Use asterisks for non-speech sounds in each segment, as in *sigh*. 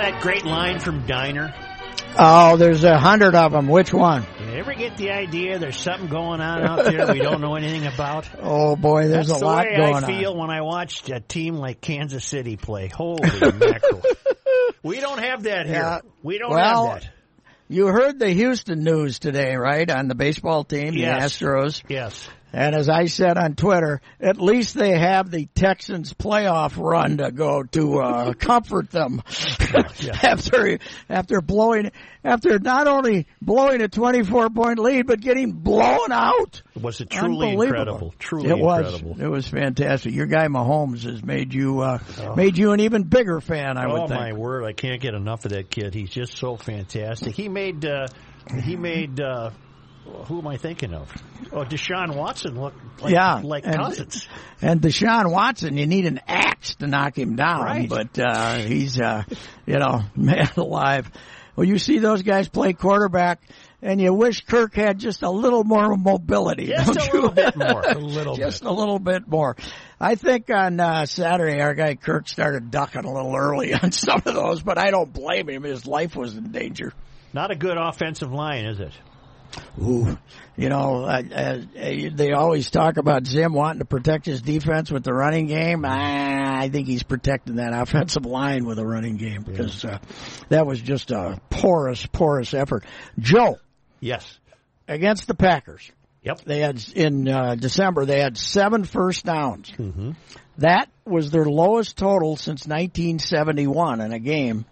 that great line from Diner? Oh, there's a hundred of them. Which one? You ever get the idea there's something going on out there we don't know anything about? *laughs* Oh boy, there's That's a the lot way going I feel on. when I watched a team like Kansas City play. Holy *laughs* mackerel! We don't have that here. Yeah. We don't Well, have that. You heard the Houston news today, right? On the baseball team, Yes. the Astros. Yes. And as I said on Twitter, at least they have the Texans playoff run to go to uh, *laughs* comfort them *laughs* after after blowing after not only blowing a 24 point lead but getting blown out. Was it truly incredible? Truly it was. incredible. It was fantastic. Your guy Mahomes has made you uh, made you an even bigger fan. I oh would think. my word! I can't get enough of that kid. He's just so fantastic. He made uh, he made uh, who am I thinking of? Oh, Deshaun Watson look like, yeah, like and, Cousins. And Deshaun Watson, you need an axe to knock him down, Right. but uh, he's, uh, you know, *laughs* man alive. Well, you see those guys play quarterback, and you wish Kirk had just a little more mobility. Just *laughs* a little bit more. A little just bit. a little bit more. I think on uh, Saturday our guy Kirk started ducking a little early *laughs* on some of those, but I don't blame him. His life was in danger. Not a good offensive line, is it? Ooh, you know, uh, uh, they always talk about Zim wanting to protect his defense with the running game. Ah, I think he's protecting that *laughs* offensive line with a running game because uh, that was just a porous, porous effort. Joe, Yes. against the Packers, Yep. they had in uh, December they had seven first downs. Mm-hmm. That was their lowest total since 1971 in a game,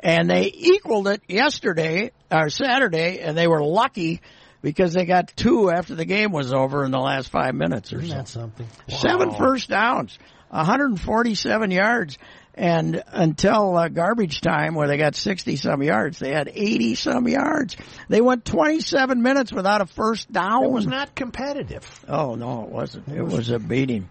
and they equaled it yesterday or Saturday, and they were lucky because they got two after the game was over in the last five minutes or so. something? Seven Wow. first downs, 147 yards, and until uh, garbage time where they got 60 some yards, they had 80 some yards. They went 27 minutes without a first down. It was not competitive. Oh no, it wasn't. It was a beating.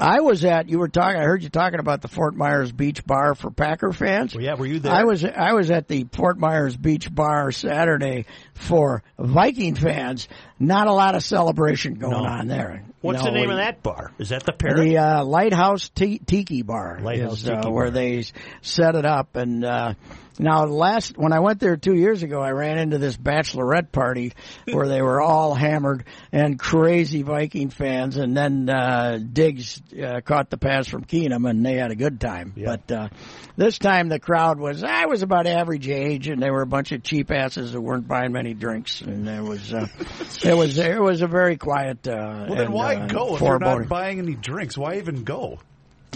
I was at. You were talking. I heard you talking about the Fort Myers Beach Bar for Packer fans. Well, yeah, were you there? I was. I was at the Fort Myers Beach Bar Saturday for Viking fans. Not a lot of celebration going No. on there. What's No, the name we- of that bar? Is that the Parrot? the uh, Lighthouse Ti- Tiki Bar Lighthouse is uh, Tiki where they set it up. And uh, now, last when I went there two years ago, I ran into this bachelorette party *laughs* where they were all hammered and crazy Viking fans. And then uh, Diggs uh, caught the pass from Keenum, and they had a good time. But uh, this time, the crowd was I was about average age, and they were a bunch of cheap asses who weren't buying many drinks, and it was uh, *laughs* it was it was a very quiet. Uh, Well, then and, why uh, go if you're not buying any drinks? Why even go?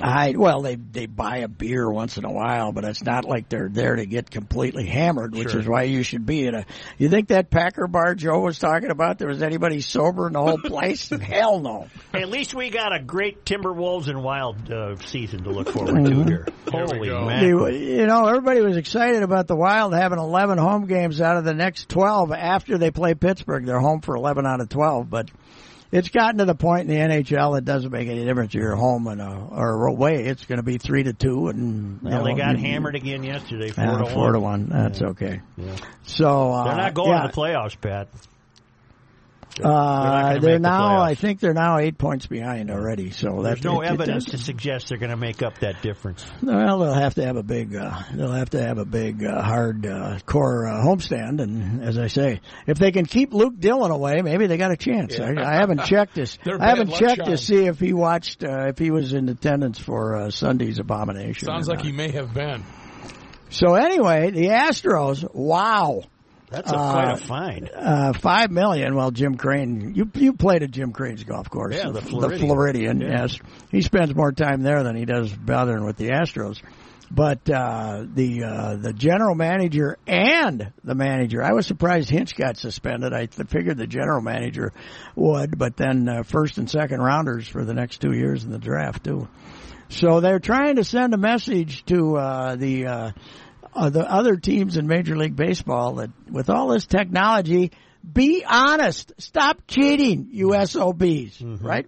I well, they they buy a beer once in a while, but it's not like they're there to get completely hammered, which Sure. is why you should be at a. You think that Packer bar Joe was talking about? There was anybody sober in the whole place? *laughs* Hell no. Hey, at least we got a great Timberwolves and Wild uh, season to look forward Mm-hmm. to here. Holy go. mackerel. You, you know, everybody was excited about the Wild having 11 home games out of the next 12 after they play Pittsburgh. They're home for 11 out of 12, but it's gotten to the point in the NHL it doesn't make any difference if you're home and uh, or away. It's going to be three to two, and Well, they got you- hammered again yesterday, four Uh, to four one. to one. That's okay. Yeah. So uh, They're not going yeah, to the playoffs, Pat. They're, Uh, they're gonna the now. I think they're now eight points behind already. So There's that no it- it evidence to suggest they're going to make up that difference. Well, they'll have to have a big. Uh, they'll have to have a big, uh, hard uh, core uh, homestand. And as I say, if they can keep Luke Dillon away, maybe they got a chance. I, I haven't checked *laughs* this. I haven't bad luck, checked to see if he watched, uh, if he was in attendance for uh, Sunday's abomination. Sounds like not. he may have been. So anyway, the Astros. Wow. That's a, Uh, quite a find. Uh, five million. Well, Jim Crane, you you played at Jim Crane's golf course, Yeah, the the Floridian. Floridian. Yeah. Yes, he spends more time there than he does bothering with the Astros. But uh, the uh, the general manager and the manager, I was surprised Hinch got suspended. I th- figured the general manager would, but then uh, first and second rounders for the next two years in the draft too. So they're trying to send a message to uh, the uh, the other teams in Major League Baseball that with all this technology, be honest. Stop cheating, you SOBs. Right?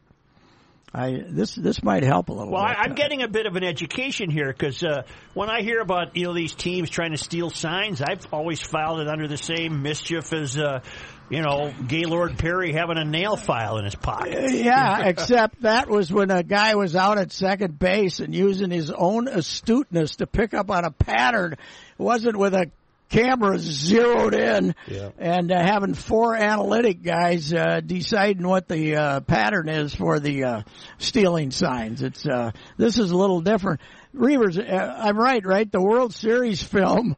I this this might help a little. Well, bit. I, I'm getting a bit of an education here because uh, when I hear about you know these teams trying to steal signs, I've always filed it under the same mischief as uh, you know Gaylord Perry having a nail file in his pocket. Yeah, *laughs* except that was when a guy was out at second base and using his own astuteness to pick up on a pattern. It wasn't with a camera zeroed in Yeah. and uh, having four analytic guys uh, deciding what the uh, pattern is for the uh, stealing signs. It's uh, this is a little different. Reavers, uh, I'm right, right? The World Series film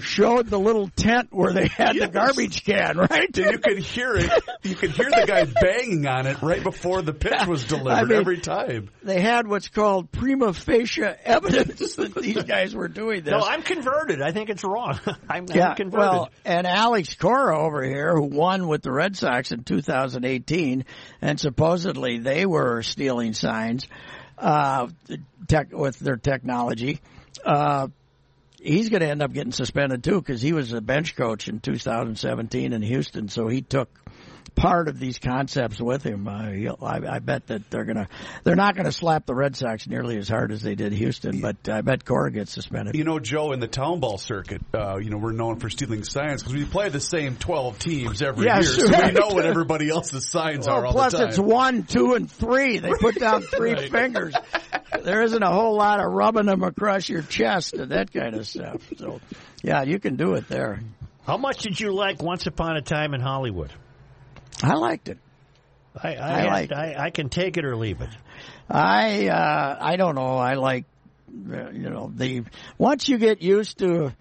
showed the little tent where they had the garbage can, right? And you could hear it. You could hear the guy banging on it right before the pitch was *laughs* delivered I mean- every time. they had what's called prima facie evidence *laughs* that these guys were doing this. No, I'm converted. I think it's wrong. *laughs* I'm, yeah, I'm converted. well, and Alex Cora over here, who won with the Red Sox in 2018, and supposedly they were stealing signs uh, tech, with their technology. Uh, he's going to end up getting suspended too because he was a bench coach in 2017 in Houston, so he took part of these concepts with him. Uh, he'll, I, I bet that they're going to they're not going to slap the Red Sox nearly as hard as they did Houston, but I bet Cora gets suspended. You know, Joe, in the town ball circuit, uh, you know, we're known for stealing signs because we play the same 12 teams every Yeah, year. So we know what everybody else's signs are Well, all plus the time. it's one, two, and three. They put down *laughs* three Right. fingers. *laughs* There isn't a whole lot of rubbing them across your chest and that kind of stuff. So, yeah, you can do it there. How much did you like Once Upon a Time in Hollywood? I liked it. I, I, I like- I, I can take it or leave it. I uh, I don't know. I like uh, you know the once you get used to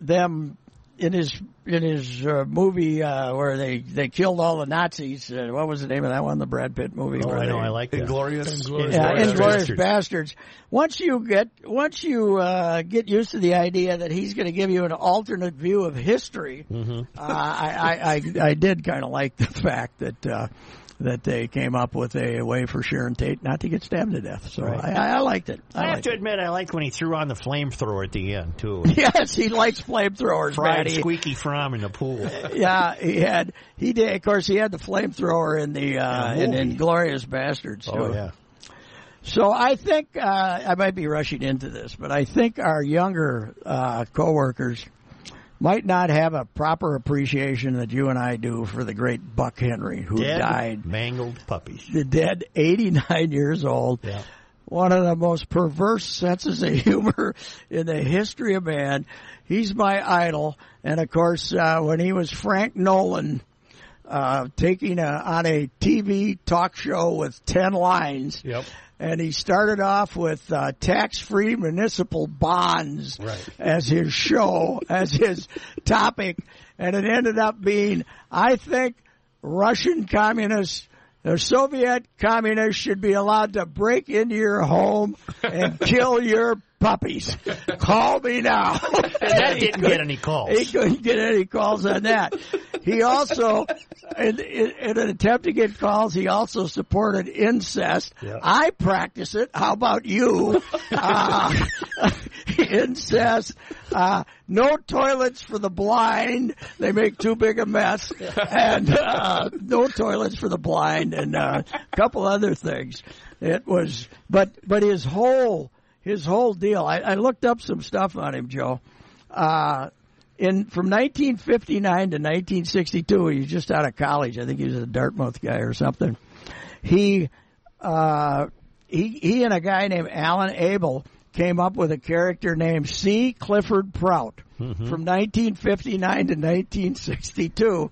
them in his in his uh, movie uh, where they they killed all the Nazis. Uh, what was the name of that one? The Brad Pitt movie. Oh, I know. they- I like that. Inglorious. Inglorious yeah, Bastards. Inglorious Bastards. Once you get once you uh, get used to the idea that he's going to give you an alternate view of history, uh, I, I, I I did kind of like the *laughs* fact that. That they came up with a way for Sharon Tate not to get stabbed to death. So Right. I, I liked it. I, I have to it. admit, I liked when he threw on the flamethrower at the end too. *laughs* Yes, he likes flamethrowers, Fried Matty. squeaky Fromme in the pool. *laughs* Yeah, he had he did. Of course, he had the flamethrower in the uh, In in the movie. Inglorious Bastards. Oh yeah. So I think uh, I might be rushing into this, but I think our younger uh, coworkers might not have a proper appreciation that you and I do for the great Buck Henry, who Dead, died, mangled puppies. the dead, 89 years old. Yeah. One of the most perverse senses of humor in the history of man. He's my idol, and of course, uh, when he was Frank Nolan. Uh, taking a, on a TV talk show with 10 lines Yep. And he started off with uh, tax-free municipal bonds Right. as his show, *laughs* as his topic, and it ended up being, I think, Russian communists. The Soviet communists should be allowed to break into your home and kill your puppies. Call me now. *laughs* And that didn't get any calls. He couldn't get any calls on that. He also, in, in, in an attempt to get calls, he also supported incest. Yeah. I practice it. How about you? *laughs* Uh, *laughs* incest. Uh, no toilets for the blind. They make too big a mess. And uh, no toilets for the blind, and uh, a couple other things. It was, but but his whole his whole deal. I, I looked up some stuff on him, Joe. Uh, in from 1959 to 1962, he was just out of college. I think he was a Dartmouth guy or something. He uh, he he and a guy named Alan Abel came up with a character named C. Clifford Prout from 1959 to 1962.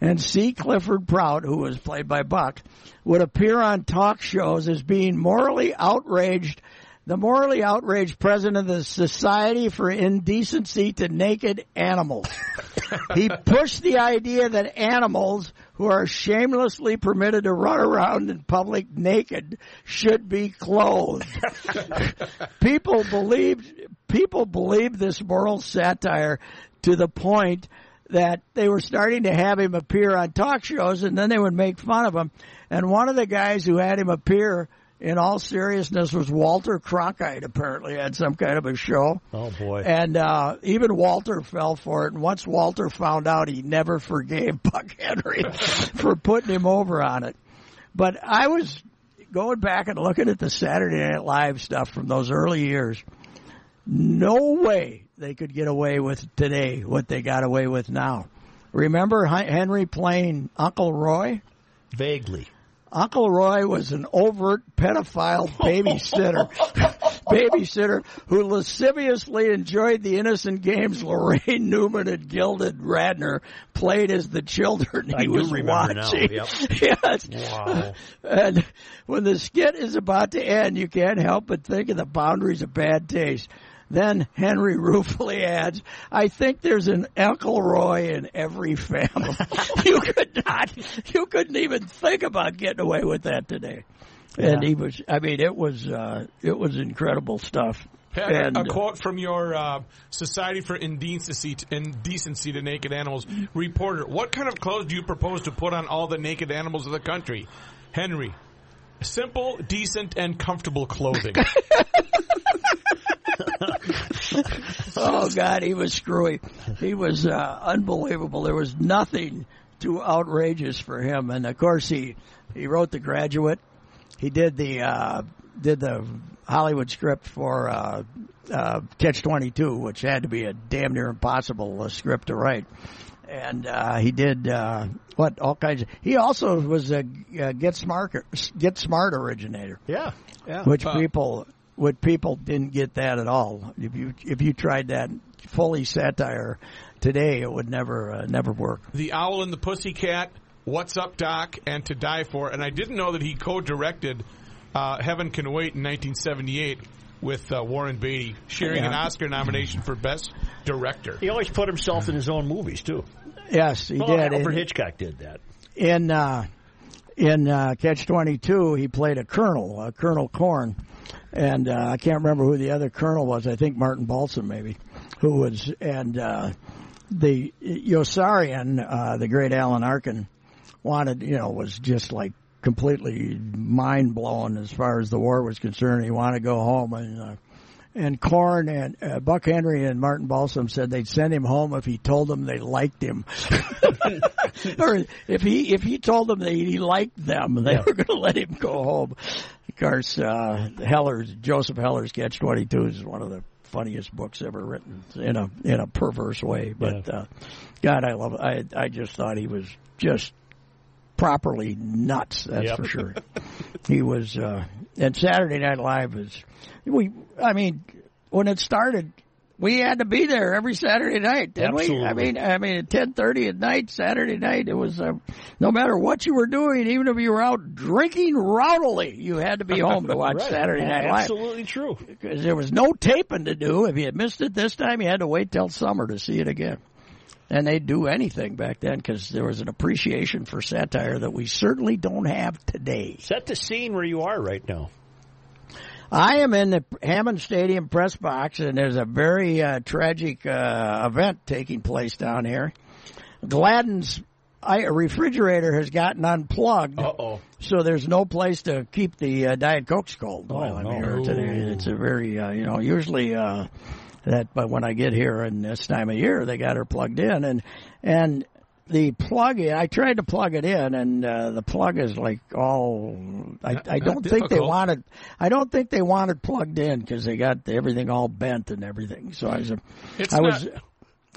And C. Clifford Prout, who was played by Buck, would appear on talk shows as being morally outraged the morally outraged president of the Society for Indecency to Naked Animals. *laughs* he pushed the idea that animals who are shamelessly permitted to run around in public naked should be clothed. *laughs* people believed people believed this moral satire to the point that they were starting to have him appear on talk shows and then they would make fun of him. And one of the guys who had him appear in all seriousness was Walter Cronkite apparently had some kind of a show. Oh boy. And uh, even Walter fell for it. And once Walter found out, he never forgave *laughs* Buck Henry *laughs* for putting him over on it. But I was going back and looking at the Saturday Night Live stuff from those early years, no way they could get away with today what they got away with now. Remember Henry playing Uncle Roy? Vaguely. Uncle Roy was an overt pedophile *laughs* babysitter, *laughs* babysitter who lasciviously enjoyed the innocent games Laraine *laughs* Newman and Gilda Radner played as the children he I was watching. Yep. yes. Wow. And when the skit is about to end, you can't help but think of the boundaries of bad taste. Then Henry ruefully adds, I think there's an Uncle Roy in every family. *laughs* you could not, you couldn't even think about getting away with that today. And he was, I mean, it was, uh, it was incredible stuff. Pat, And, a quote from your uh, Society for Indecency, Indecency to Naked Animals reporter. What kind of clothes do you propose to put on all the naked animals of the country? Henry. Simple, decent, and comfortable clothing. *laughs* *laughs* oh God, he was screwy. He was uh, unbelievable. There was nothing too outrageous for him. And of course, he he wrote The Graduate. He did the uh, did the Hollywood script for uh, uh, Catch Twenty Two, which had to be a damn near impossible uh, script to write. And uh, he did uh, what all kinds. Of, he also was a uh, Get Smart Get Smart originator Yeah. Yeah. which people what people didn't get that at all. If you if you tried that fully satire today, it would never uh, never work. the Owl and the Pussycat, What's Up, Doc, and To Die For. And I didn't know that he co-directed uh, Heaven Can Wait in 1978 with uh, Warren Beatty, sharing an Oscar nomination for Best Director. He always put himself in his own movies too. Yes, he Well, did. Alfred In- Hitchcock did that. in uh, in uh, Catch Twenty Two, he played a colonel, uh, Colonel Korn, and uh, I can't remember who the other colonel was. I think Martin Balsam, maybe, who was and uh, the Yossarian, uh, the great Alan Arkin, wanted you know was just like completely mind blown as far as the war was concerned. He wanted to go home and. Uh, and Korn and uh, Buck Henry and Martin Balsam said they'd send him home if he told them they liked him, *laughs* *laughs* or if he if he told them that he liked them, they Yeah. were going to let him go home. Of course, uh, Heller's Joseph Heller's Catch Twenty Two is one of the funniest books ever written in a in a perverse way. But uh, God, I love it. I I just thought he was just properly nuts. That's Yep. for sure. he was, uh, and Saturday Night Live is, we, I mean, when it started, we had to be there every Saturday night, didn't we? I mean, I mean, at ten thirty at night, Saturday night, it was uh, no matter what you were doing, even if you were out drinking rowdily, you had to be home to *laughs* watch Right. Saturday Night Live Absolutely true. because there was no taping to do. If you had missed it this time, you had to wait till summer to see it again. And they'd do anything back then because there was an appreciation for satire that we certainly don't have today. Set the scene where you are right now. I am in the Hammond Stadium press box, and there's a very uh, tragic uh, event taking place down here. Gladden's I, refrigerator has gotten unplugged, Uh oh. so there's no place to keep the uh, Diet Cokes cold while I'm no. here today. It's a very, uh, you know, usually uh, that, but when I get here and this time of year, they got her plugged in, and and the plug in. I tried to plug it in, and uh, the plug is like all. I, I don't think they difficult. wanted. I don't think they wanted plugged in because they got everything all bent and everything. So I was. It's I was.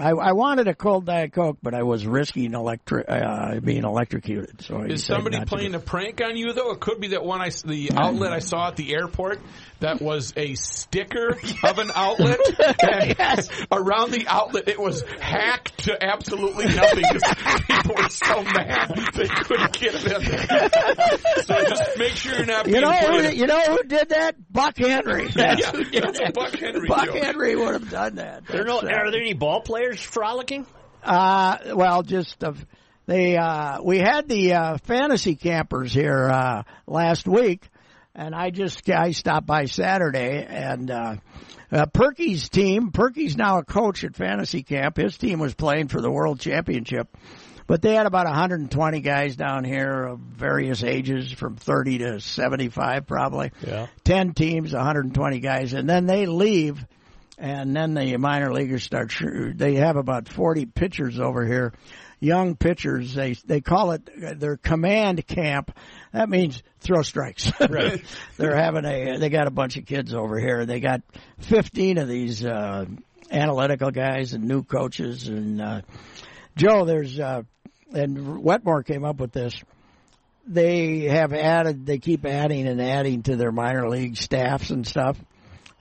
Not- I, I wanted a cold diet coke, but I was risking electric uh, being electrocuted. So Is somebody playing a prank on you though? It could be that one I s- the outlet I saw at the airport that was a sticker *laughs* of an outlet, and *laughs* around the outlet it was hacked to absolutely nothing because people were so mad they couldn't get it in there. *laughs* So just make sure you're not You being know, who, you know who did that? Buck Henry. That's Yeah, who did that's that. Buck Henry Buck joke. Henry would have done that. There are, no, uh, are there any ball players frolicking? Uh, well, just of they. Uh, we had the uh, fantasy campers here uh, last week, and I just I stopped by Saturday, and uh, uh, Perky's team. Perky's now a coach at fantasy camp. His team was playing for the world championship. But they had about 120 guys down here of various ages, from 30 to 75, probably. Yeah. 10 teams, 120 guys, and then they leave and then the minor leaguers start. They have about forty pitchers over here, young pitchers. They they call it their command camp. That means throw strikes. *laughs* Right. They're having a. They got a bunch of kids over here. They got fifteen of these uh, analytical guys and new coaches. And uh, Joe, there's uh, and Wetmore came up with this they have added, they keep adding and adding to their minor league staffs and stuff.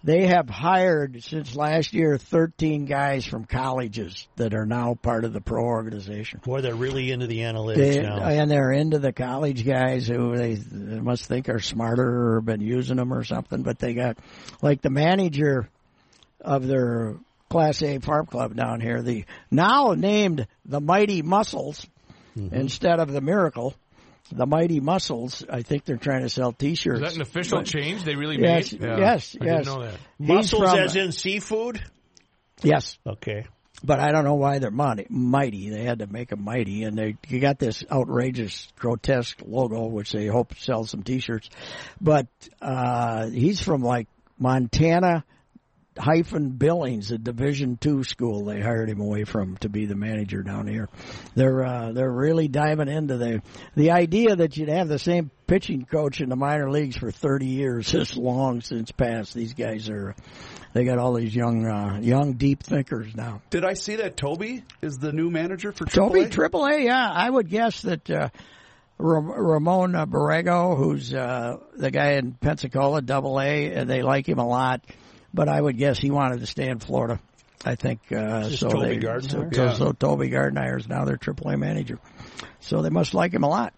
They have hired since last year 13 guys from colleges that are now part of the pro organization. Boy, they're really into the analytics They, now. and they're into the college guys who they, must think are smarter or been using them or something. But they got like the manager of their Class A farm club down here, the now named the Mighty Mussels Mm-hmm. instead of the Miracle. The Mighty Mussels. I think they're trying to sell T-shirts. Is that an official change they really Yes, made? Yeah. yes, I yes. didn't know that. Mussels from- as in seafood? yes, Okay. but I don't know why they're mighty. mighty. They had to make them mighty, and they you got this outrageous, grotesque logo, which they hope sells some T-shirts. But uh, he's from like Montana hyphen Billings, a Division two school. They hired him away from to be the manager down here. They're uh, they're really diving into the the idea that you'd have the same pitching coach in the minor leagues for 30 years *laughs* is long since passed. These guys are they got all these young uh, young deep thinkers now. Did I see that Toby is the new manager for Toby AAA? Triple A, yeah, I would guess that uh, Ramon Borrego, who's uh, the guy in Pensacola, Double A, and they like him a lot, but I would guess he wanted to stay in Florida. I think uh, so. Toby they, Gardenhire? so, Yeah. so Toby Gardenhire is now their AAA manager, so they must like him a lot.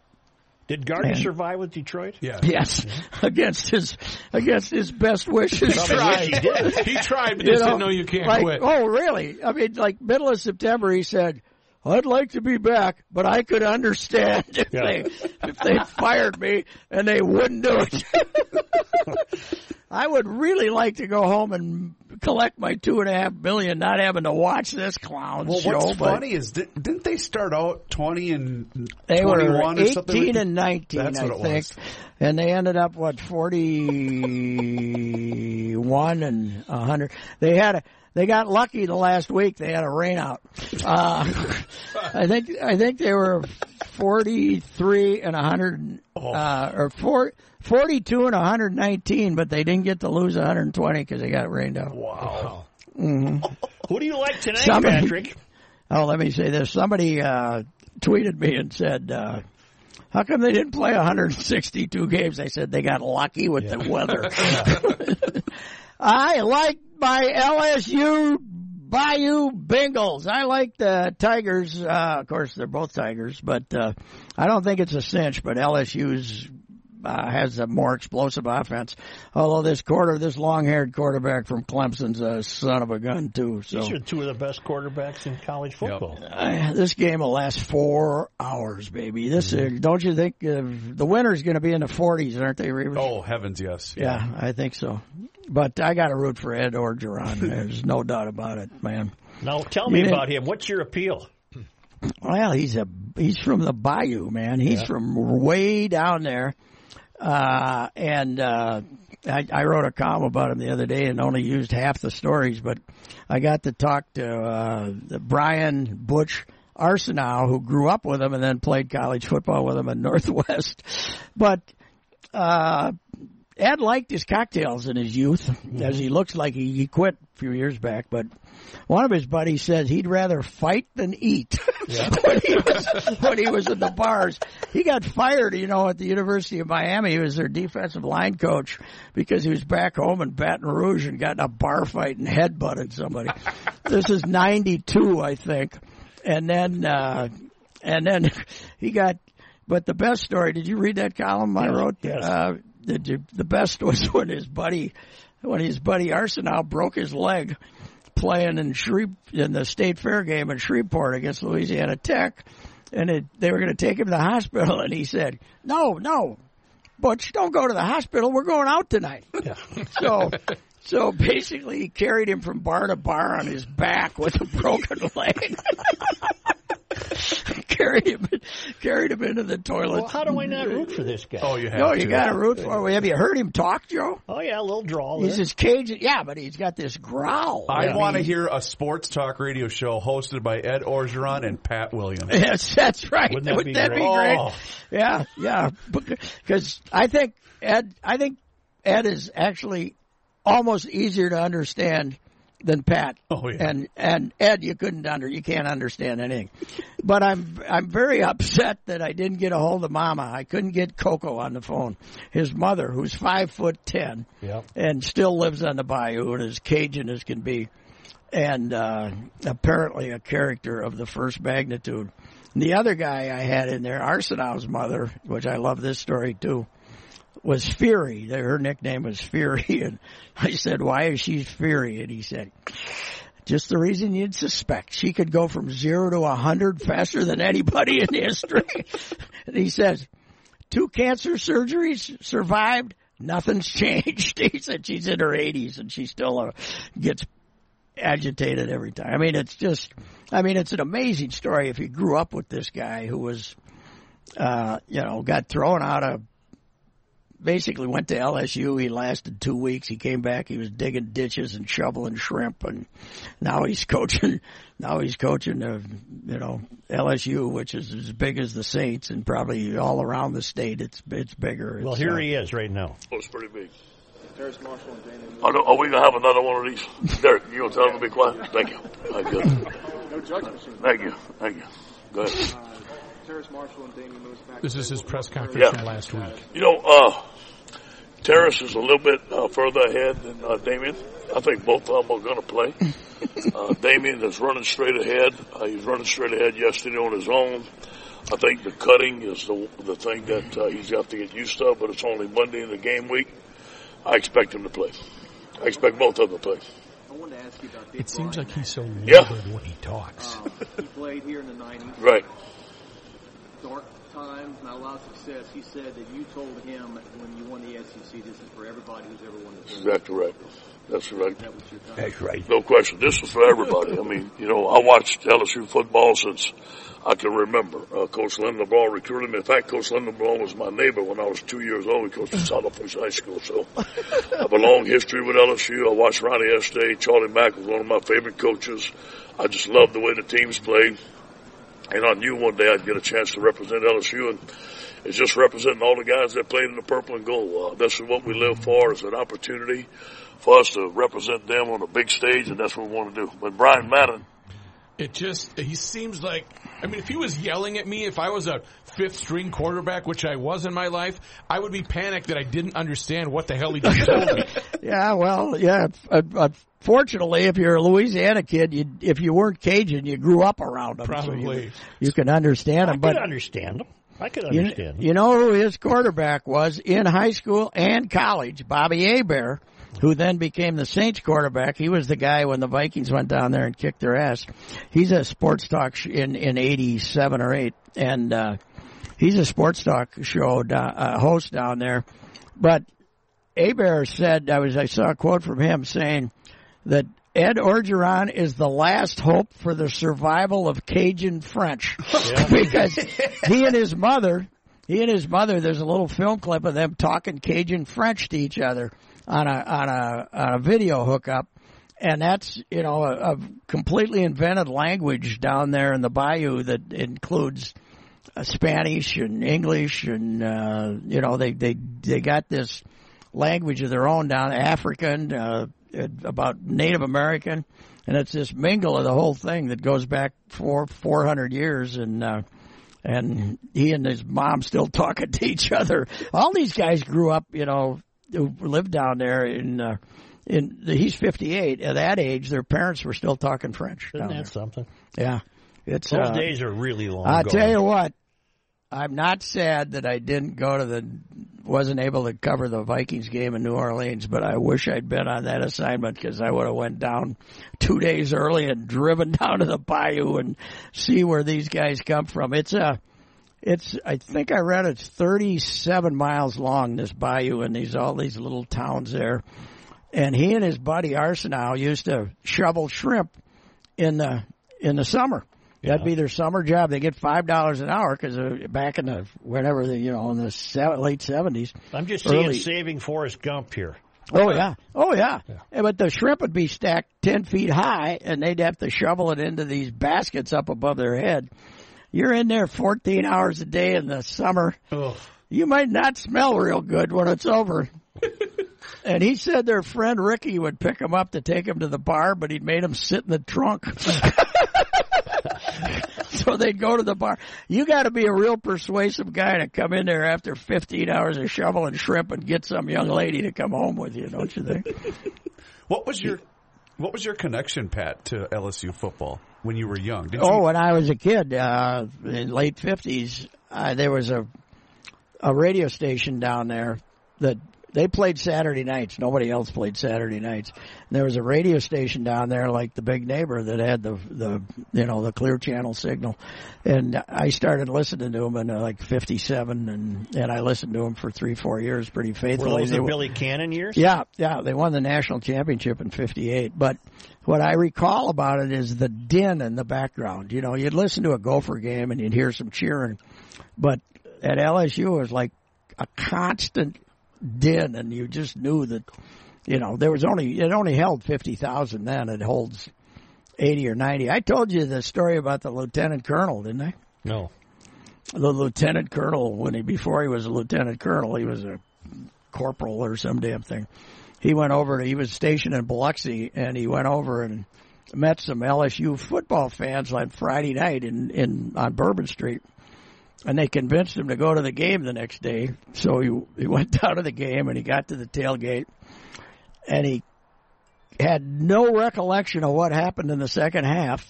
Did Gardenhire And- survive with Detroit? Yeah. Yes, against his against his best wishes. Probably he did. *laughs* He tried, but You they know, said, no, you can't like, quit. Oh, really? I mean, like middle of September, he said, "I'd like to be back, but I could understand if Yeah. they if they fired me and they wouldn't do it." I would really like to go home and collect my two and a half million, not having to watch this clown Well, show. what's funny is did, didn't they start out twenty and they were 21 or something? eighteen and nineteen, That's I think, was. and they ended up what forty-one and a hundred. They had a, they got lucky the last week. They had a rainout. Uh, *laughs* I think I think they were forty-three and a hundred, uh, or four. 42 and 119, but they didn't get to lose 120 because they got rained out. Wow. Mm-hmm. *laughs* Who do you like tonight, Somebody- Patrick? *laughs* Oh, let me say this. Somebody uh, tweeted me and said, uh, "How come they didn't play 162 games?" I said they got lucky with the weather. I like my LSU Bayou Bengals. I like the Tigers. Uh, of course, they're both Tigers, but uh, I don't think it's a cinch. But LSU's uh, has a more explosive offense. Although this quarter, this long-haired quarterback from Clemson's a son of a gun too. So These are two of the best quarterbacks in college football. uh, this game will last four hours, baby. This uh, don't you think uh, the winner's going to be in the 40s, aren't they, Reavers? Oh heavens, yes. yeah, I think so. But I got to root for Ed Orgeron. *laughs* There's no doubt about it, man. Now, tell me You didn't- about him. What's your appeal? Well, he's a he's from the Bayou, man. He's from way down there. Uh, and uh, I, I wrote a column about him the other day and only used half the stories, but I got to talk to uh, Brian Butch Arsenault, who grew up with him and then played college football with him at Northwest. *laughs* But uh, Ed liked his cocktails in his youth, as he looks like he, he quit a few years back. But one of his buddies says he'd rather fight than eat *laughs* when he was when he was in the bars. He got fired, you know, at the University of Miami. He was their defensive line coach because he was back home in Baton Rouge and got in a bar fight and headbutted somebody. this is '92, I think, and then uh, and then *laughs* he got. But the best story, did you read that column I wrote? yes. Uh, the, the best *laughs* was when his buddy, when his buddy Arsenault broke his leg playing in Shreve, in the state fair game in Shreveport against Louisiana Tech, and it, they were going to take him to the *laughs* hospital, and he said, "No, no, Butch, don't go to the hospital. We're going out tonight." Yeah. *laughs* So, so basically, he carried him from bar to bar on his back with a broken leg. *laughs* carried him, carried him into the toilet. Well, how do I not root for this guy? Oh, you have No, to. you got to root for him. Have you heard him talk, Joe? Oh, yeah, a little drawl. He's there. this Cajun, yeah, but he's got this growl. I want to hear a sports talk radio show hosted by Ed Orgeron and Pat Williams. *laughs* Yes, that's right. Wouldn't that Wouldn't be that great? be great? Oh. Yeah, yeah. Because I think Ed, I think Ed is actually almost easier to understand than Pat. Oh, yeah. And and Ed, you couldn't under, you can't understand anything. but I'm I'm very *laughs* upset that I didn't get a hold of Mama. I couldn't get Coco on the phone. His mother, who's five foot ten, Yep. and still lives on the bayou and as Cajun as can be, and uh, apparently a character of the first magnitude. And the other guy I had in there, Arsenault's mother, which I love this story too, was Fury. Her nickname was Fury, *laughs* and I said, "Why is she Fury?" And he said. Just the reason you'd suspect. She could go from zero to a hundred faster than anybody in history. *laughs* and he says, two cancer surgeries survived. Nothing's changed. *laughs* He said she's in her 80s and she still uh, gets agitated every time. I mean, it's just, I mean, it's an amazing story if you grew up with this guy who was, uh, you know, got thrown out of, basically went to LSU. He lasted two weeks. He came back. He was digging ditches and shoveling shrimp and now he's *laughs* coaching, now he's coaching, uh, you know, LSU, which is as big as the Saints and probably all around the state. It's, it's bigger. Well, It's, here uh, he is right now. Oh, it's pretty big. Terrace Marshall and Daniel Are, are we gonna have another one of these? Derek, you gonna tell them to be quiet? Thank you. All right, good. No judge machine. Thank you. Thank you. Go ahead. This is his press conference Yeah. from last week. You know, uh, Terrace is a little bit uh, further ahead than uh, Damien. I think both of them are going to play. *laughs* Uh, Damien is running straight ahead. Uh, he's running straight ahead yesterday on his own. I think the cutting is the the thing that uh, he's got to get used to, but it's only Monday in the game week. I expect him to play. I expect both of them to play. I wanted to ask you about Dick It seems like he's so Yeah. when he talks. Um, he played here in the 90s. Right. Dark times, not a lot of success. He said that you told him when you won the SEC, this is for everybody who's ever won the That's tournament. exactly right. That's right. That was your time. That's right. No question. This is for everybody. I mean, you know, I watched LSU football since I can remember. Uh, Coach Lindenbaugh recruited me. In fact, Coach Lindenbaugh was my neighbor when I was two years old. He coached at Southern High School. So I have a long history with LSU. I watched Ronnie Estay. Charlie Mack was one of my favorite coaches. I just loved the way the teams played. And I knew one day I'd get a chance to represent LSU and it's just representing all the guys that played in the purple and gold. Uh, this is what we live for is an opportunity for us to represent them on a big stage and that's what we want to do. But Brian Madden, It just, he seems like, I mean, if he was yelling at me, if I was a fifth string quarterback, which I was in my life, I would be panicked that I didn't understand what the hell he just told me. *laughs* Yeah, well, yeah. Uh, uh, fortunately, if you're a Louisiana kid, you if you weren't Cajun, you grew up around them. so you- Probably. you, can understand I them. could But understand him. I could you, understand him. you know who his quarterback was in high school and college? Bobby Hebert, who then became the Saints quarterback. He was the guy when the Vikings went down there and kicked their ass. He's a sports talk sh- in in '87 or '8, and uh, he's a sports talk show do- uh, host down there. But Hebert said, I was I saw a quote from him saying that Ed Orgeron is the last hope for the survival of Cajun French *laughs* because *laughs* he and his mother, he and his mother, there's a little film clip of them talking Cajun French to each other on a on a on a video hookup. And that's, you know, a, a completely invented language down there in the bayou that includes uh, Spanish and English and uh, you know they they they got this language of their own down African uh, about Native American and it's this mingle of the whole thing that goes back four four hundred years and uh, and he and his mom still *laughs* talking to each other. All these guys grew up, you know, who lived down there in. Uh, in the, he's 58. At that age, their parents were still talking French. Isn't that something? Yeah, it's Those uh, days are really long I'll gone. tell you what, I'm not sad that I didn't go to the, wasn't able to cover the Vikings game in New Orleans, but I wish I'd been on that assignment because I would have went down two days early and driven *laughs* down to the bayou and see where these guys come from. It's a, it's, I think I read it's 37 miles long, this bayou and these, all these little towns there. And he and his buddy Arsenault used to shovel shrimp in the, in the summer That'd be their summer job. They get five dollars an hour because uh, back in the whenever the you know in the late seventies. I'm just seeing Early. saving Forrest Gump here. Oh yeah, oh yeah. Yeah, But the shrimp would be stacked ten feet high, and they'd have to shovel it into these baskets up above their head. You're in there 14 hours a day in the summer. You might not smell real good when it's over. *laughs* and he said their friend Ricky would pick him up to take him to the bar, but he'd made him sit in the trunk. *laughs* so they'd go to the bar. You got to be a real persuasive guy to come in there after 15 hours of shoveling shrimp and get some young lady to come home with you, don't you think? *laughs* What was your what was your connection, Pat, to LSU football when you were young? Did Oh, you, when I was a kid, uh, in late fifties, uh, there was a a radio station down there that they played Saturday nights. Nobody else played Saturday nights. And there was a radio station down there, like the Big Neighbor, that had the the you know the clear channel signal. And I started listening to them in uh, like '57, and and I listened to them for three, four years, pretty Were faithfully. those They the Billy Cannon years? yeah, yeah, they won the national championship in '58. But what I recall about it is the din in the background. You know, you'd listen to a Gopher game and you'd hear some cheering, but at LSU it was like a constant din, and you just knew that. You know, there was only it only held fifty thousand then. It holds eighty or ninety. I told you the story about the lieutenant colonel, didn't I? No. the lieutenant colonel when he before he was a lieutenant colonel he was a corporal or some damn thing he went over to he was stationed in biloxi and he went over and met some lsu football fans on friday night in in on bourbon street and they convinced him to go to the game the next day. So he he went *laughs* down to the game and he got to the tailgate. And he had no recollection of what happened in the second half.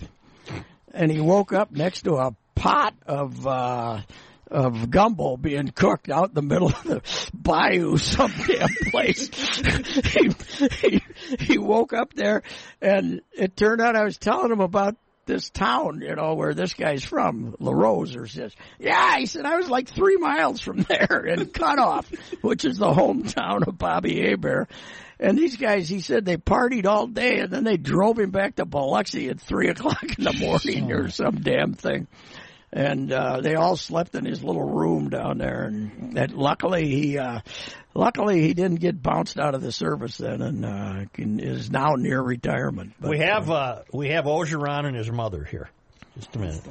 And he woke up next to a pot of uh of gumbo being cooked out in the middle of the *laughs* bayou some damn place. *laughs* he, he he woke up there and it turned out I was telling him about this town, you know, where this guy's from, Larose or says, yeah, he said, I was like three miles from *laughs* there in Cutoff, which is the hometown of Bobby Hebert. And these guys, he said they partied all day and then they drove him back to Biloxi at three o'clock in the morning or some damn thing. And, uh, they all slept in his little room down there. And that luckily he, uh, luckily he didn't get bounced out of the service then and, uh, can, is now near retirement. But, We have uh, we have Orgeron and his mother here. Just a minute.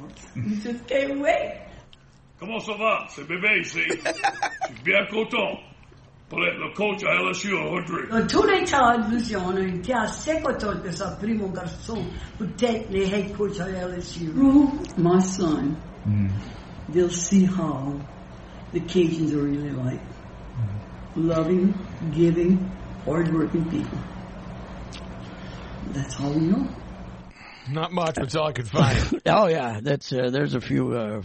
Comment ça va? C'est bébé ici. Je suis bien content pour être le coach à LSU à Audrey. Tous les télévisions ont été assez contents que sa primo garçon peut être le head coach à LSU. my son, hmm. they'll see how the Cajuns are really like. Hmm. Loving, giving, hardworking people. That's all we know. Not much, but it's all I could find. *laughs* Oh yeah, that's uh, there's a few. Uh,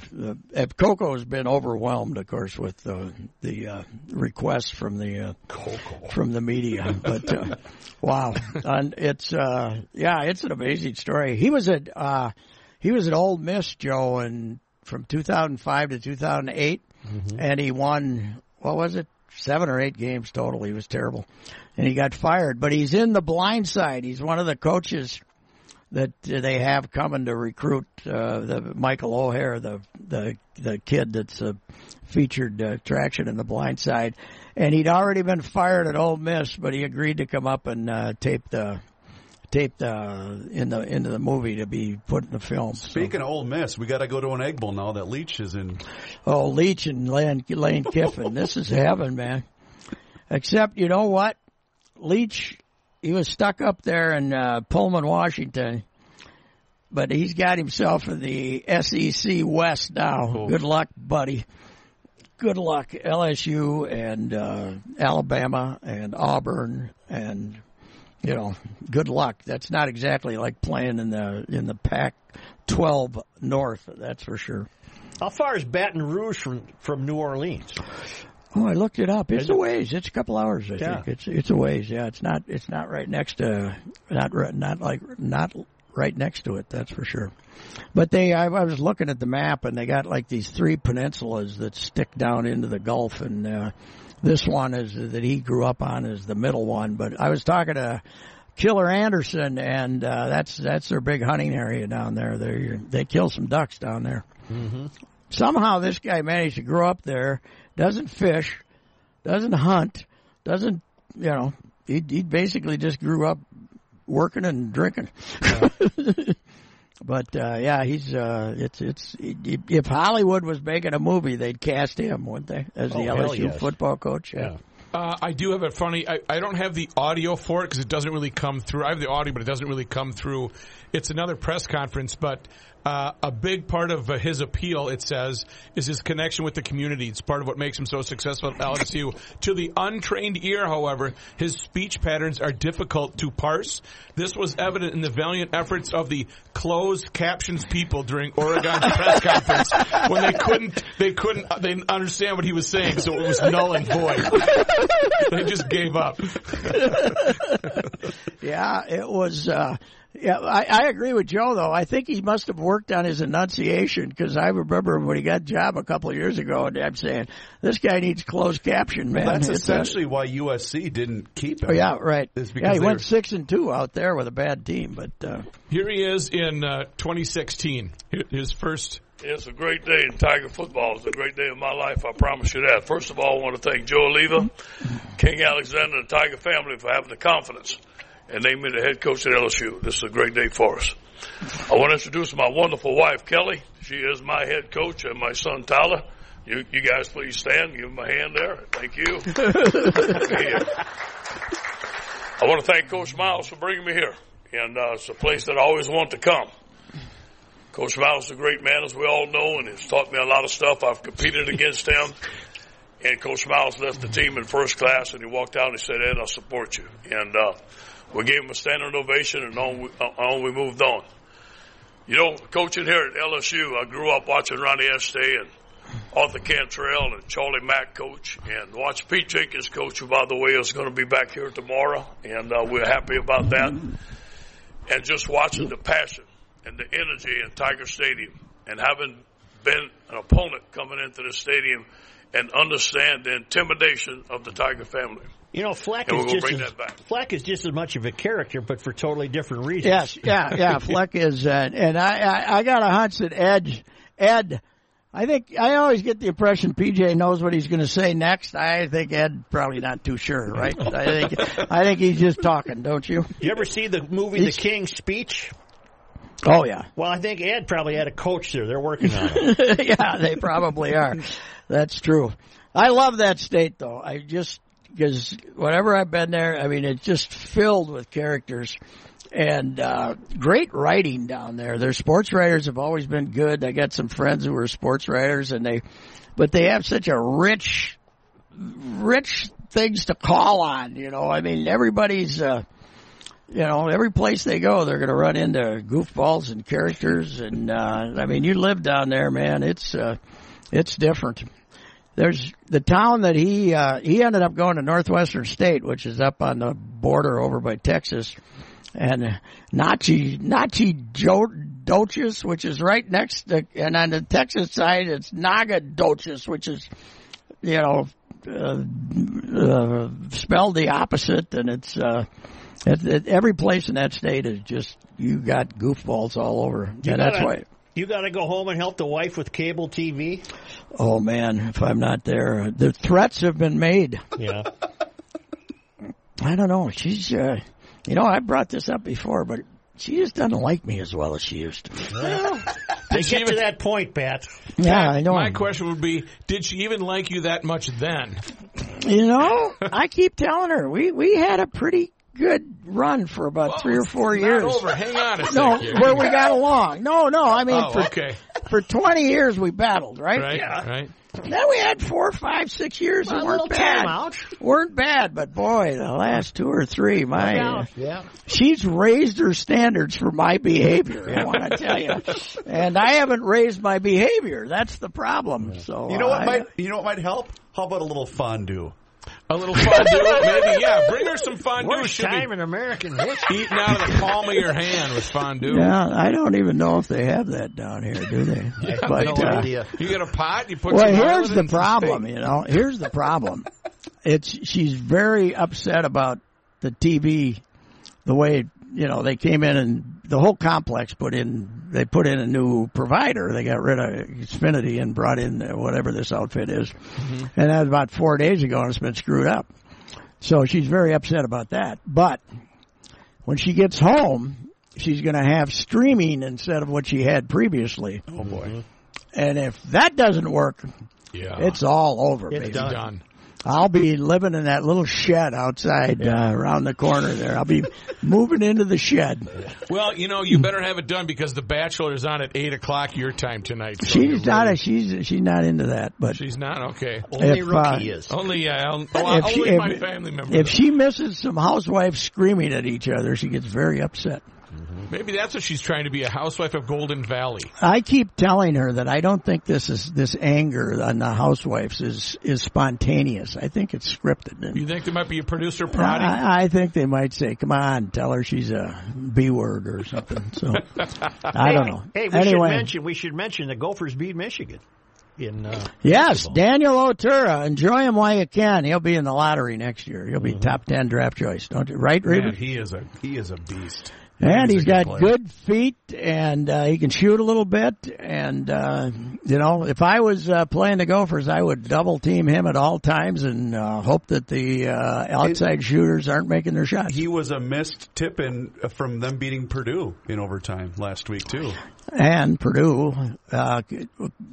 uh, Coco's been overwhelmed, of course, with uh, the uh, requests from the uh, from the media. But uh, wow, and it's uh, yeah, it's an amazing story. He was at uh, he was at Ole Miss, Joe, and from 2005 to 2008, and he won what was it? Seven or eight games total. He was terrible, and he got fired. But he's in the blind side. He's one of the coaches that they have coming to recruit uh, the Michael Oher, the the the kid that's a featured uh, attraction in the Blind Side, and he'd already been fired at Ole Miss, but he agreed to come up and uh, tape the tape the in the into the movie to be put in the film. So- Speaking of Ole Miss, we got to go to an Egg Bowl now that Leach is in. Oh, Leach and Lane, Lane Kiffin. this is heaven, man. Except, you know what? Leach, he was stuck up there in uh, Pullman, Washington, but he's got himself in the SEC West now. Good luck, buddy. Good luck, LSU and uh, Alabama and Auburn and you know, good luck. That's not exactly like playing in the in the Pac-12 North. That's for sure. How far is Baton Rouge from from New Orleans? Oh, I looked it up. It's Is a ways. It's a couple hours. I Yeah. think it's it's a ways. Yeah, it's not it's not right next to not not like not right next to it. That's for sure. But they, I, I was looking at the map, and they got like these three peninsulas that stick down into the Gulf, and uh, this one is that he grew up on is the middle one. But I was talking to Killer Anderson, and uh, that's that's their big hunting area down there. They they kill some ducks down there. Mm-hmm. Somehow this guy managed to grow up there, doesn't fish, doesn't hunt, doesn't you know he he basically just grew up working and drinking. *laughs* but uh, yeah, he's uh, it's it's if Hollywood was making a movie, they'd cast him, wouldn't they, as the Oh, LSU yes. football coach? Yeah. Uh, I do have a funny. I, I don't have the audio for it because it doesn't really come through. I have the audio, but it doesn't really come through. It's another press conference, but uh, a big part of uh, his appeal, it says, is his connection with the community. It's part of what makes him so successful at LSU. to the untrained ear, however, his speech patterns are difficult to parse. This was evident in the valiant efforts of the closed captions people during Orgeron's *laughs* press conference when they couldn't they couldn't they didn't understand what he was saying, so it was null and void. *laughs* they just gave up. *laughs* Yeah, it was. Uh, yeah, I, I agree with Joe though. I think he must have worked on his enunciation because I remember when he got a job a couple of years ago, and I'm saying this guy needs closed caption, man. That's It's a- essentially why USC didn't keep him. Oh yeah, right. Is because Yeah, he went were- six and two out there with a bad team, but uh, Here he is in uh, 2016. His first. It's a great day in Tiger football. It's a great day in my life. I promise you that. First of all, I want to thank Joe Alleva, King Alexander, and the Tiger family for having the confidence and named me the head coach at LSU. This is a great day for us. I want to introduce my wonderful wife, Kelly. She is my head coach, and my son, Tyler. You, you guys please stand. Give him a hand there. Thank you. *laughs* I want to thank Coach Miles for bringing me here. And uh, it's a place that I always want to come. Coach Miles is a great man, as we all know, and he's taught me a lot of stuff. I've competed against him. And Coach Miles left the team in first class, and he walked out and he said, Ed, I'll support you. And uh, we gave him a standing ovation, and on we, uh, on we moved on. You know, coaching here at LSU, I grew up watching Ronnie Estay and Arthur Cantrell and Charlie Mack coach, and watch Pete Jenkins coach, who, by the way, is going to be back here tomorrow, and uh, we're happy about that. And just watching the passion and the energy in Tiger Stadium, and having been an opponent coming into the stadium and understand the intimidation of the Tiger family. You know, Fleck is just bring as, that back. Fleck is just as much of a character, but for totally different reasons. yes, yeah, yeah. *laughs* Fleck is, uh, and I, I, I got a hunch that Ed, Ed. I think I always get the impression PJ knows what he's going to say next. I think Ed probably not too sure, right? *laughs* I think I think he's just talking, don't you? You ever see the movie He's- The King's Speech? Oh yeah, Well, I think Ed probably had a coach there. They're working on it. *laughs* yeah, they probably are. That's true. I love that state though. I just because whenever I've been there, I mean, it's just filled with characters and uh, great writing down there. Their sports writers have always been good. I got some friends who are sports writers, and they, but they have such a rich, rich things to call on. You know, I mean, everybody's. Uh, you know, every place they go, they're going to run into goofballs and characters. And, uh, I mean, you live down there, man. It's, uh, it's different. There's the town that he, uh, he ended up going to Northwestern State, which is up on the border over by Texas. And uh, Nachi, Nachi Dochis, which is right next to, and on the Texas side, it's Naga Nacogdoches, which is, you know, uh, uh, spelled the opposite. And it's, uh, every place in that state is just you got goofballs all over, You and gotta- why. You got to go home and help the wife with cable TV. Oh man, if I'm not there, the threats have been made. Yeah. *laughs* I don't know. She's, uh, you know, I brought this up before, but she just doesn't like me as well as she used to. *laughs* They get to that point, Pat. Yeah, I know. My question would be: Did she even like you that much then? You know, I keep telling her we we had a pretty good run for about three or four Not years. over. Hang on a No, second. here. where we got along. No, no. I mean, Oh, for okay. for twenty years we battled, right? Right. Yeah. Right. Then we had four, five, six years that A weren't bad. timeout. Weren't bad, but boy, the last two or three, my uh, Yeah. she's raised her standards for my behavior. I want to tell you, and I haven't raised my behavior. That's the problem. So You know what I- might you know what might help? How about a little fondue? A little fondue, *laughs* maybe. Yeah, bring her some fondue. Worst She'll time be in American history. eating out of the palm of your hand with fondue. Yeah, I don't even know if they have that down here, do they? *laughs* but no uh, idea. You get a pot. You put. well, some here's the it and some problem. steak. You know, here's the problem. It's she's very upset about the TV the way you know they came in and the whole complex put in they put in a new provider. They got rid of Xfinity and brought in whatever this outfit is, mm-hmm. and that was about four days ago, and it's been screwed up. So she's very upset about that. But when she gets home, she's going to have streaming instead of what she had previously. Oh boy. And if that doesn't work, Yeah. it's all over. It's baby. done. Done. I'll be living in that little shed outside uh, around the corner there. I'll be *laughs* moving into the shed. Well, you know, you better have it done because The Bachelor is on at eight o'clock your time tonight. so She's not really- a, she's she's not into that, but She's not okay. Only If, rookie uh, is. Only, uh, oh, only she, my if, family members. if she misses some housewives screaming at each other, she gets very upset. Maybe that's what she's trying to be a housewife of Golden Valley. I keep telling her that I don't think this is this anger on the housewives is is spontaneous. I think it's scripted. And You think there might be a producer prodding? I, I think they might say, "Come on, tell her she's a B word or something." So *laughs* I don't know. Hey, we anyway, should mention we should mention the Gophers beat Michigan in uh, yes, basketball. Daniel Oturu. Enjoy him while you can. He'll be in the lottery next year. He'll be Mm-hmm. top ten draft choice. Don't you? Right, Reaver? Man, he is a he is a beast. And He's he's good got player. good feet, and uh, he can shoot a little bit. And uh, you know, if I was uh, playing the Gophers, I would double team him at all times and uh, hope that the uh, outside shooters aren't making their shots. He was a missed tip in from them beating Purdue in overtime last week too. And Purdue uh,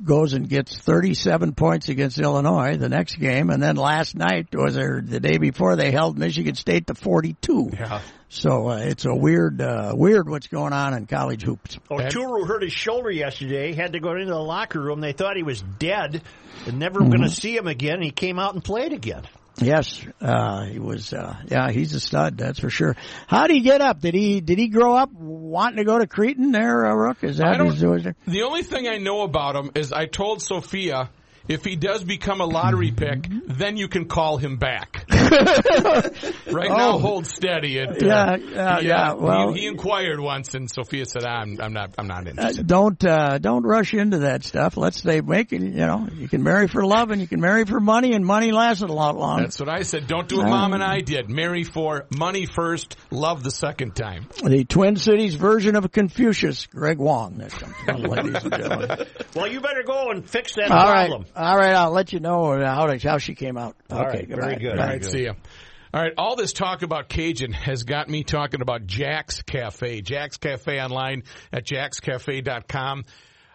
goes and gets 37 points against Illinois the next game, and then last night was there the day before they held Michigan State to 42. Yeah. So uh, it's a weird, uh, weird what's going on in college hoops. Oturu hurt his shoulder yesterday. Had to go into the locker room. They thought he was dead and never going to see him again. He came out and played again. Yes, uh, he was. Uh, yeah, he's a stud. That's for sure. How did he get up? Did he did he grow up wanting to go to Cretin there, uh, Rook? Is I that don't- his was there? The only thing I know about him is I told Sophia if he does become a lottery pick, then you can call him back. *laughs* right now, Oh. hold steady. It, uh, Yeah, yeah, yeah, well- he, he inquired once, and Sophia said, "I'm, I'm not, I'm not Uh, interested." don't uh, don't rush into that stuff. Let's say make it. You know, you can marry for love and you can marry for money, and money lasts a lot longer. That's what I said. Don't do what Mom and I did. Marry for money first, love the second time. the Twin Cities version of Confucius, Greg Wong. That's ladies and gentlemen. Well, you better go and fix that All right, problem. All right. I'll let you know how to, how she came out. All okay, right, goodbye. very good. All right, see ya. All right, all this talk about Cajun has got me talking about Jack's Cafe. Jack's Cafe online at jackscafe.com.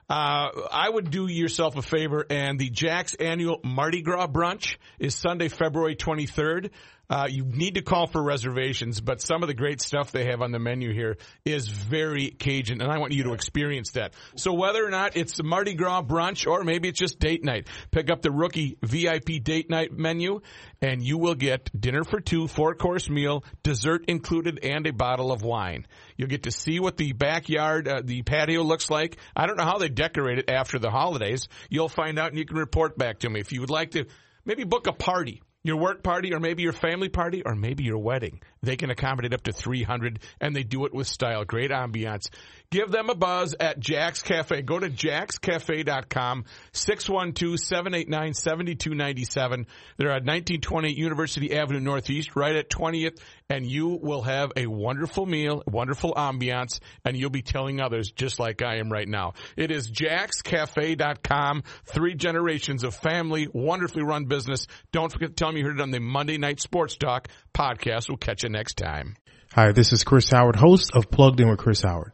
Uh, I would do yourself a favor, and the Jack's annual Mardi Gras brunch is Sunday, February 23rd. Uh, you need to call for reservations, but some of the great stuff they have on the menu here is very Cajun, and I want you to experience that. So whether or not it's Mardi Gras brunch or maybe it's just date night, pick up the rookie VIP date night menu, and you will get dinner for two, four course meal, dessert included, and a bottle of wine. You'll get to see what the backyard, uh, the patio looks like. I don't know how they decorate it after the holidays. You'll find out, and you can report back to me if you would like to. Maybe book a party your work party or maybe your family party or maybe your wedding. They can accommodate up to 300 and they do it with style. Great ambiance. Give them a buzz at Jack's Cafe. Go to jackscafe.com, 612-789-7297. They're at 1928 University Avenue Northeast, right at 20th, and you will have a wonderful meal, wonderful ambiance, and you'll be telling others just like I am right now. It is jackscafe.com, three generations of family, wonderfully run business. Don't forget to tell me you heard it on the Monday Night Sports Talk podcast. We'll catch you next time. Hi, this is Chris Howard, host of Plugged In with Chris Howard.